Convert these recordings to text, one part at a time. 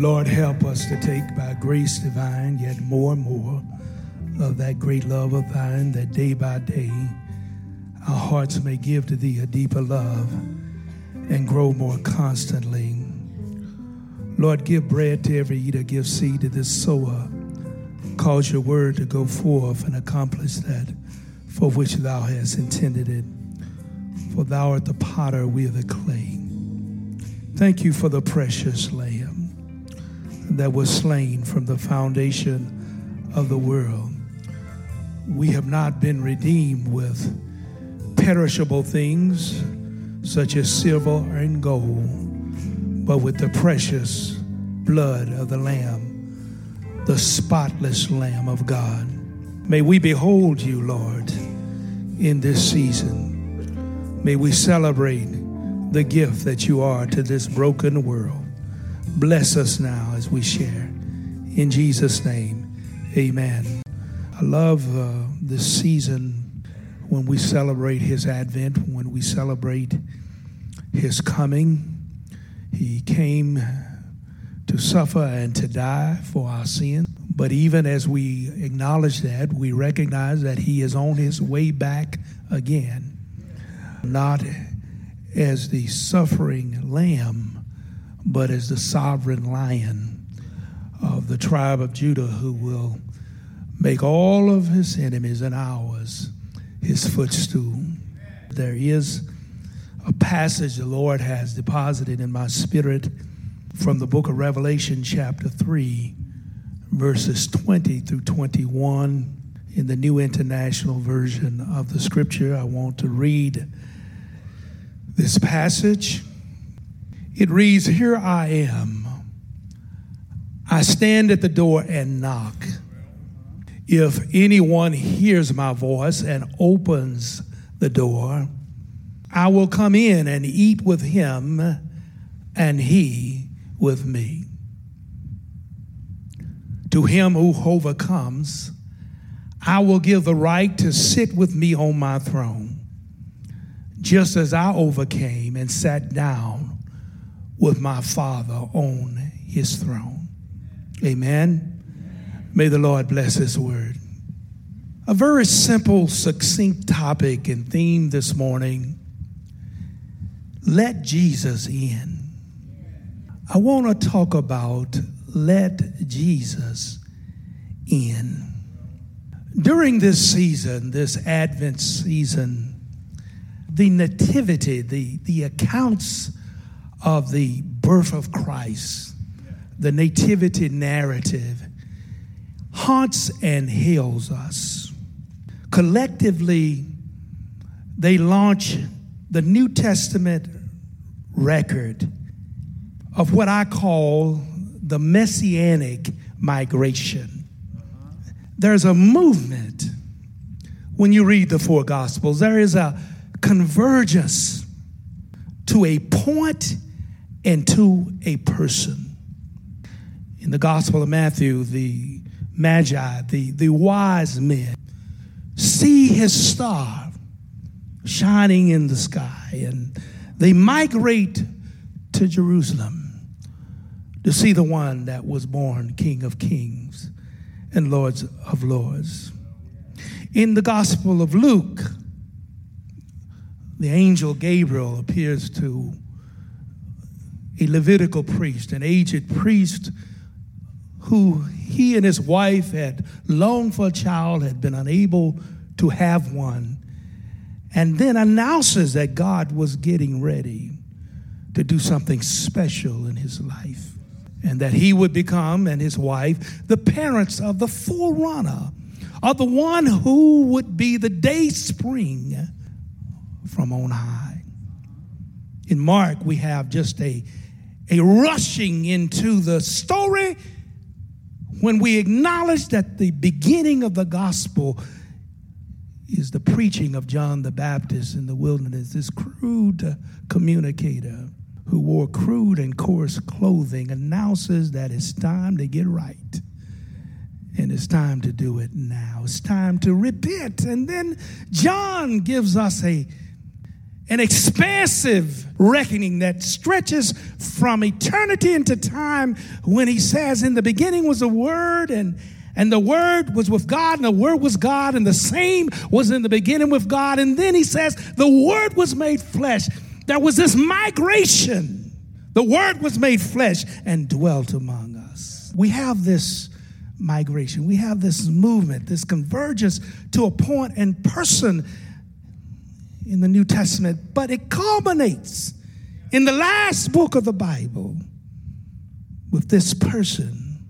Lord, help us to take by grace divine yet more and more of that great love of thine that day by day our hearts may give to thee a deeper love and grow more constantly. Lord, give bread to every eater, give seed to this sower. Cause your word to go forth and accomplish that for which thou hast intended it. For thou art the potter, we are the clay. Thank you for the precious Lamb that was slain from the foundation of the world. We have not been redeemed with perishable things such as silver and gold, but with the precious blood of the Lamb, the spotless Lamb of God. May we behold you, Lord, in this season. May we celebrate the gift that you are to this broken world. Bless us now as we share. In Jesus' name, amen. I love uh, this season when we celebrate his advent, when we celebrate his coming. He came to suffer and to die for our sins. But even as we acknowledge that, we recognize that he is on his way back again, not as the suffering lamb but as the sovereign lion of the tribe of Judah who will make all of his enemies and ours his footstool. There is a passage the Lord has deposited in my spirit from the book of Revelation, chapter 3, verses 20 through 21. In the New International Version of the Scripture, I want to read this passage it reads, Here I am. I stand at the door and knock. If anyone hears my voice and opens the door, I will come in and eat with him and he with me. To him who overcomes, I will give the right to sit with me on my throne, just as I overcame and sat down with my Father on his throne. Amen. May the Lord bless his word. A very simple, succinct topic and theme this morning. Let Jesus in. I want to talk about let Jesus in. During this season, this Advent season, the nativity, the, the accounts of the birth of Christ, the nativity narrative, haunts and heals us. Collectively, they launch the New Testament record of what I call the messianic migration. There's a movement when you read the four gospels, there is a convergence to a point and to a person. In the Gospel of Matthew, the Magi, the, the wise men, see his star shining in the sky, and they migrate to Jerusalem to see the one that was born King of Kings and Lords of Lords. In the Gospel of Luke, the angel Gabriel appears to a Levitical priest, an aged priest who he and his wife had longed for a child, had been unable to have one, and then announces that God was getting ready to do something special in his life, and that he would become, and his wife, the parents of the forerunner of the one who would be the day spring from on high. In Mark, we have just a, a rushing into the story when we acknowledge that the beginning of the gospel is the preaching of John the Baptist in the wilderness, this crude communicator who wore crude and coarse clothing announces that it's time to get right. And it's time to do it now. It's time to repent. And then John gives us a an expansive reckoning that stretches from eternity into time when he says, In the beginning was the Word, and, and the Word was with God, and the Word was God, and the same was in the beginning with God. And then he says, The Word was made flesh. There was this migration. The Word was made flesh and dwelt among us. We have this migration, we have this movement, this convergence to a point and person in the New Testament, but it culminates in the last book of the Bible with this person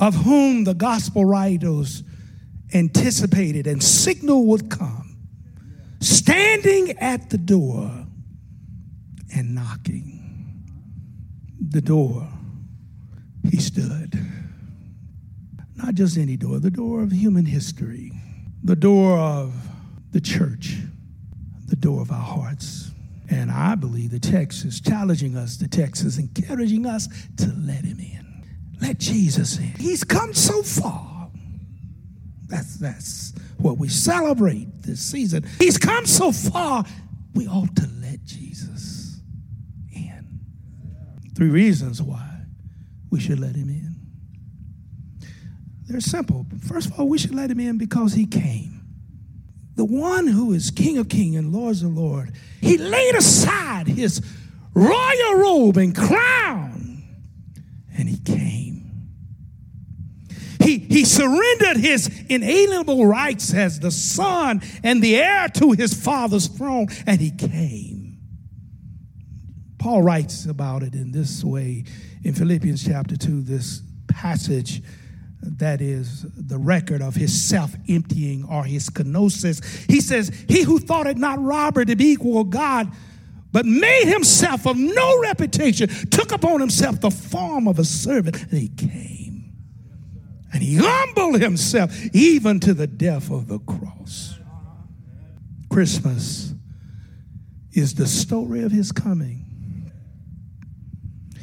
of whom the gospel writers anticipated and signal would come, standing at the door and knocking. The door, he stood. Not just any door, the door of human history, the door of the church door of our hearts. And I believe the text is challenging us, the text is encouraging us to let him in. Let Jesus in. He's come so far. That's, that's what we celebrate this season. He's come so far, we ought to let Jesus in. Three reasons why we should let him in. They're simple. First of all, we should let him in because he came the one who is King of Kings and Lord of Lords, he laid aside his royal robe and crown and he came. He, he surrendered his inalienable rights as the son and the heir to his father's throne and he came. Paul writes about it in this way in Philippians chapter 2, this passage that is the record of his self emptying or his kenosis. He says, He who thought it not robbery to be equal God, but made himself of no reputation, took upon himself the form of a servant, and he came. And he humbled himself even to the death of the cross. Christmas is the story of his coming.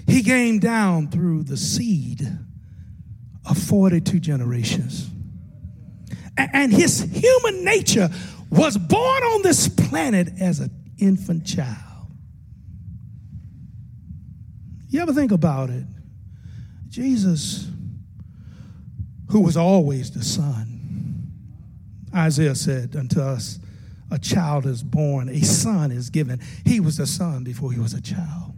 He came down through the seed of 42 generations. And his human nature was born on this planet as an infant child. You ever think about it? Jesus, who was always the Son, Isaiah said unto us, A child is born, a son is given. He was the Son before he was a child.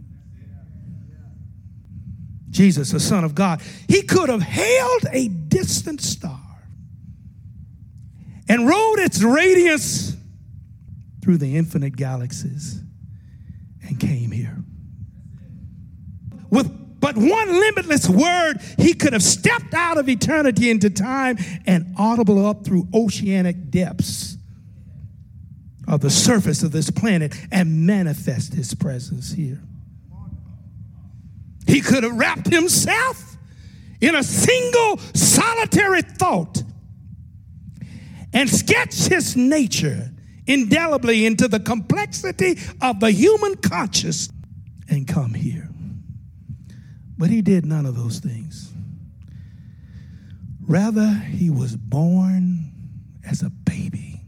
Jesus, the Son of God, he could have hailed a distant star and rode its radiance through the infinite galaxies and came here. With but one limitless word, he could have stepped out of eternity into time and audible up through oceanic depths of the surface of this planet and manifest his presence here. He could have wrapped himself in a single solitary thought and sketched his nature indelibly into the complexity of the human conscious and come here. But he did none of those things. Rather, he was born as a baby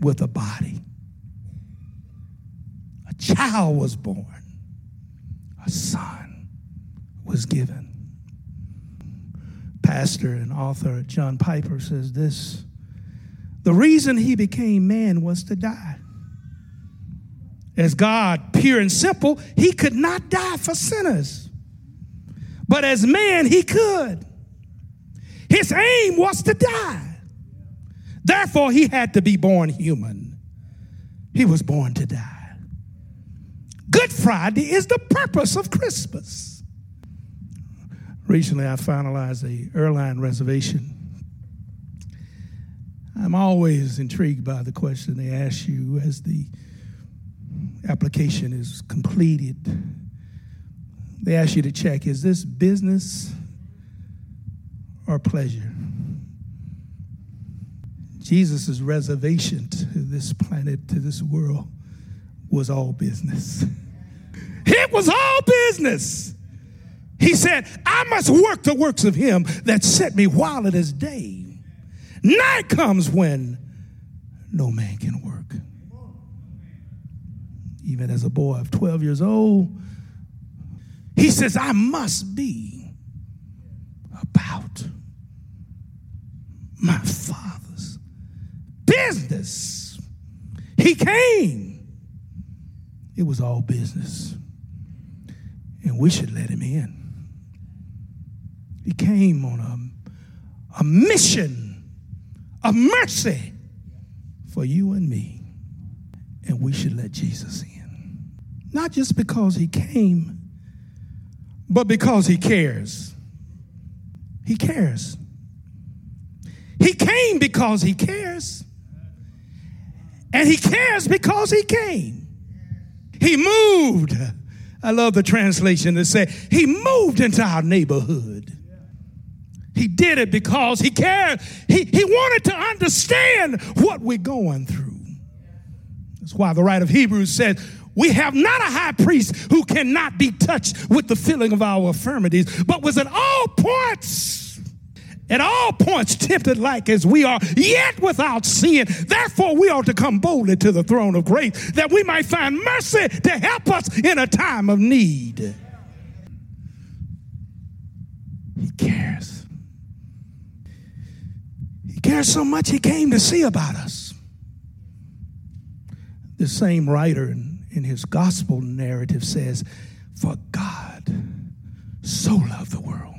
with a body. A child was born, a son was given. Pastor and author John Piper says this The reason he became man was to die. As God, pure and simple, he could not die for sinners. but as man, he could. His aim was to die. Therefore, he had to be born human. He was born to die. Good Friday is the purpose of Christmas. Recently, I finalized a airline reservation. I'm always intrigued by the question they ask you as the application is completed. They ask you to check is this business or pleasure? Jesus' reservation to this planet, to this world, was all business. It was all business. He said, I must work the works of him that set me while it is day. Night comes when no man can work. Even as a boy of 12 years old, he says, I must be about my father's business. He came. It was all business. And we should let him in. He came on a, a mission of mercy for you and me. And we should let Jesus in. Not just because he came, but because he cares. He cares. He came because he cares. And he cares because he came. He moved. I love the translation that say he moved into our neighborhood. He did it because he cared. He, he wanted to understand what we're going through. That's why the writer of Hebrews said, we have not a high priest who cannot be touched with the feeling of our infirmities, but was at all points, at all points tempted like as we are, yet without sin. Therefore, we ought to come boldly to the throne of grace that we might find mercy to help us in a time of need. He cares. Cares so much, he came to see about us. The same writer in in his gospel narrative says, For God so loved the world.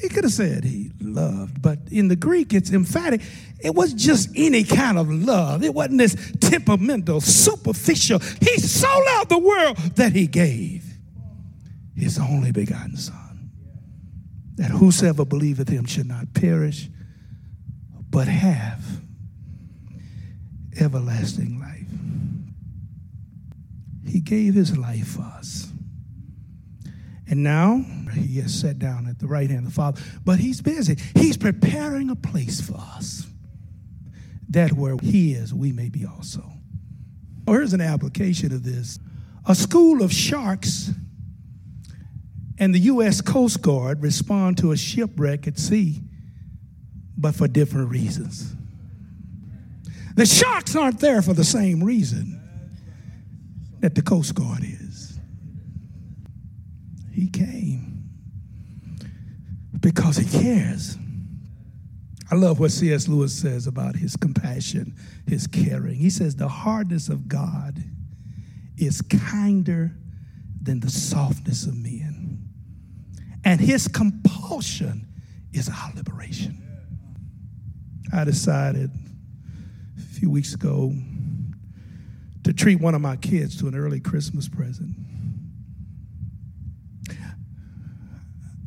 He could have said he loved, but in the Greek it's emphatic. It was just any kind of love. It wasn't this temperamental, superficial. He so loved the world that he gave his only begotten Son, that whosoever believeth him should not perish, but have everlasting life. He gave his life for us. And now he has sat down at the right hand of the Father, but he's busy. He's preparing a place for us that where he is, we may be also. Oh, here's an application of this a school of sharks and the U.S. Coast Guard respond to a shipwreck at sea, but for different reasons. The sharks aren't there for the same reason that the Coast Guard is. He came because he cares. I love what C.S. Lewis says about his compassion, his caring. He says, The hardness of God is kinder than the softness of men, and his compulsion is our liberation. I decided a few weeks ago to treat one of my kids to an early Christmas present.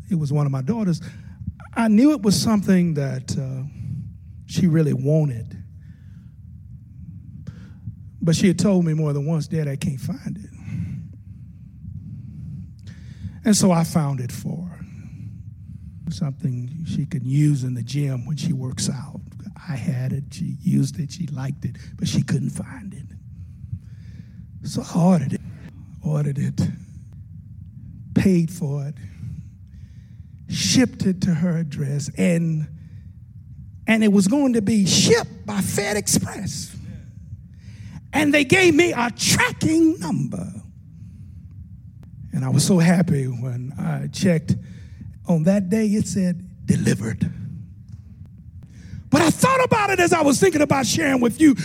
It was one of my daughters. I knew it was something that uh, she really wanted. But she had told me more than once, Dad, I can't find it. And so I found it for her. Something she could use in the gym when she works out. I had it, she used it, she liked it, but she couldn't find it. So I ordered it, ordered it, paid for it, shipped it to her address, and and it was going to be shipped by Fed Express. And they gave me a tracking number. And I was so happy when I checked on that day, it said delivered. But I thought about it as I was thinking about sharing with you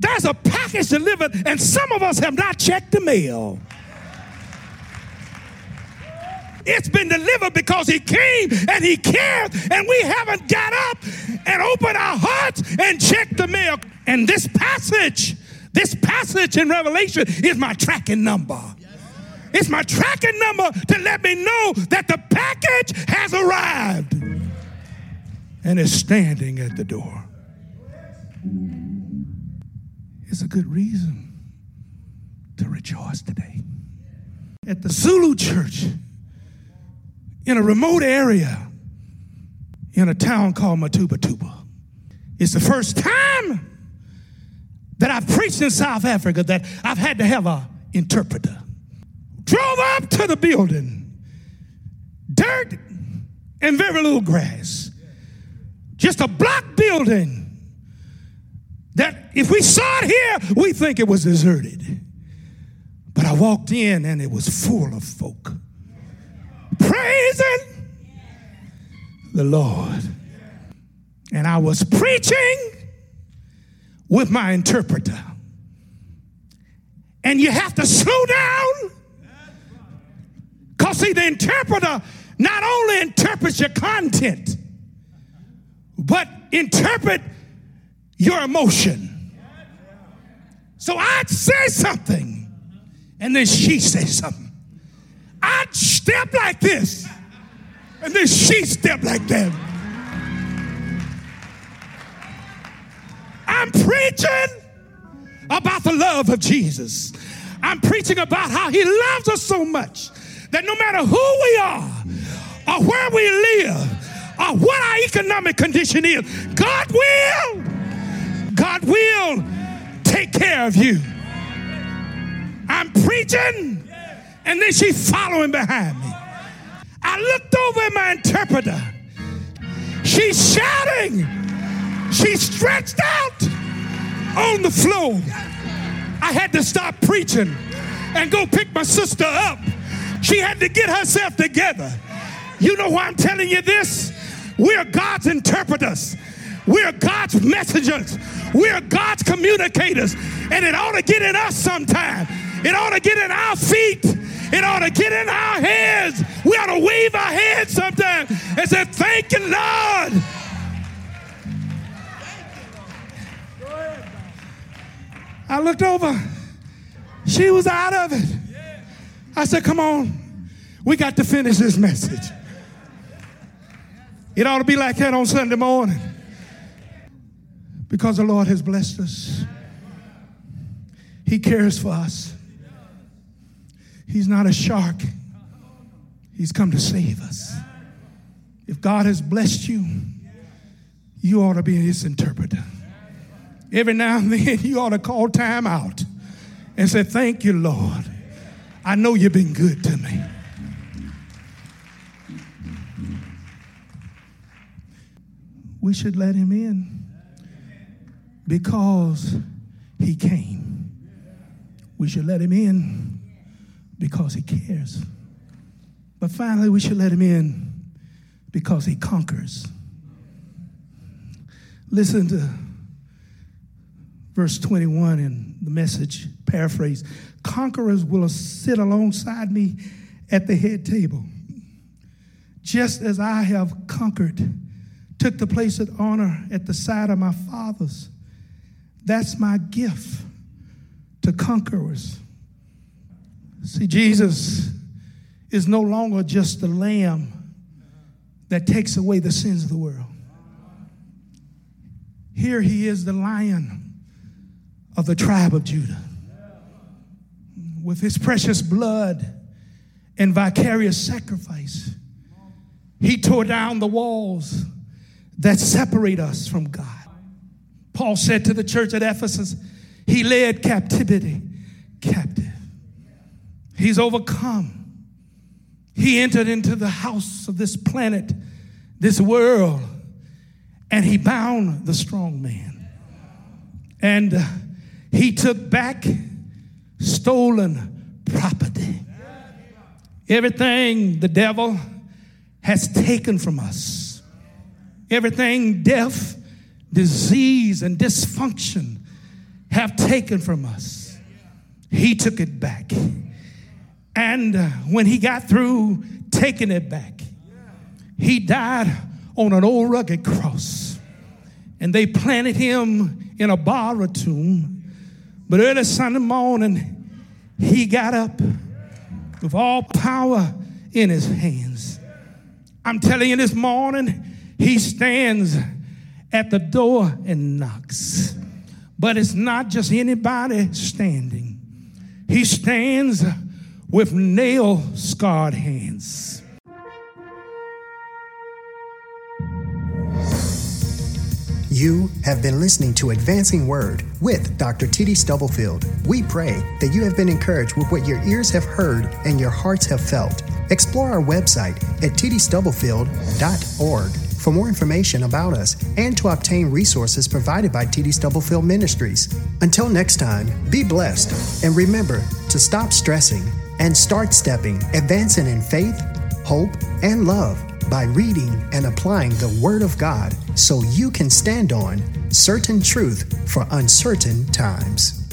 there's a package delivered, and some of us have not checked the mail. It's been delivered because He came and He cared, and we haven't got up and opened our hearts and checked the mail. And this passage, this passage in Revelation is my tracking number. It's my tracking number to let me know that the package has arrived and is standing at the door. It's a good reason to rejoice today. At the Zulu church, in a remote area in a town called Matubatuba. It's the first time that I've preached in South Africa that I've had to have an interpreter. Drove up to the building, dirt and very little grass. Just a block building that if we saw it here, we think it was deserted. But I walked in and it was full of folk praising the Lord. And I was preaching with my interpreter. And you have to slow down. Because, see, the interpreter not only interprets your content, but interpret your emotion. So I'd say something, and then she says something. I'd step like this, and then she step like that. I'm preaching about the love of Jesus. I'm preaching about how he loves us so much that no matter who we are or where we live what our economic condition is, God will, God will take care of you. I'm preaching and then she's following behind me. I looked over at my interpreter. She's shouting. She's stretched out on the floor. I had to stop preaching and go pick my sister up. She had to get herself together. You know why I'm telling you this? We're God's interpreters. We're God's messengers. We're God's communicators. And it ought to get in us sometime. It ought to get in our feet. It ought to get in our heads. We ought to wave our heads sometime and say, Thank you, Lord. I looked over. She was out of it. I said, Come on, we got to finish this message. It ought to be like that on Sunday morning because the Lord has blessed us. He cares for us. He's not a shark, He's come to save us. If God has blessed you, you ought to be His interpreter. Every now and then, you ought to call time out and say, Thank you, Lord. I know you've been good to me. We should let him in because he came. We should let him in because he cares. But finally, we should let him in because he conquers. Listen to verse 21 in the message paraphrase Conquerors will sit alongside me at the head table, just as I have conquered, took the place of honor at the side of my fathers. That's my gift to conquerors. See, Jesus is no longer just the lamb that takes away the sins of the world. Here he is, the lion of the tribe of Judah. With his precious blood and vicarious sacrifice, he tore down the walls that separate us from God. Paul said to the church at Ephesus, he led captivity captive. He's overcome. He entered into the house of this planet, this world, and he bound the strong man. And uh, he took back stolen property. Everything the devil has taken from us, everything death, disease, and dysfunction have taken from us, he took it back. And uh, when he got through taking it back. He died on an old rugged cross, and they planted him in a borrowed tomb. But early Sunday morning, he got up with all power in his hands. I'm telling you this morning, he stands at the door and knocks. But it's not just anybody standing, he stands with nail scarred hands. You have been listening to Advancing Word with Dr. T.D. Stubblefield. We pray that you have been encouraged with what your ears have heard and your hearts have felt. Explore our website at tdstubblefield.org for more information about us and to obtain resources provided by TD Stubblefield Ministries. Until next time, be blessed and remember to stop stressing and start stepping, advancing in faith, hope, and love by reading and applying the Word of God so you can stand on certain truth for uncertain times.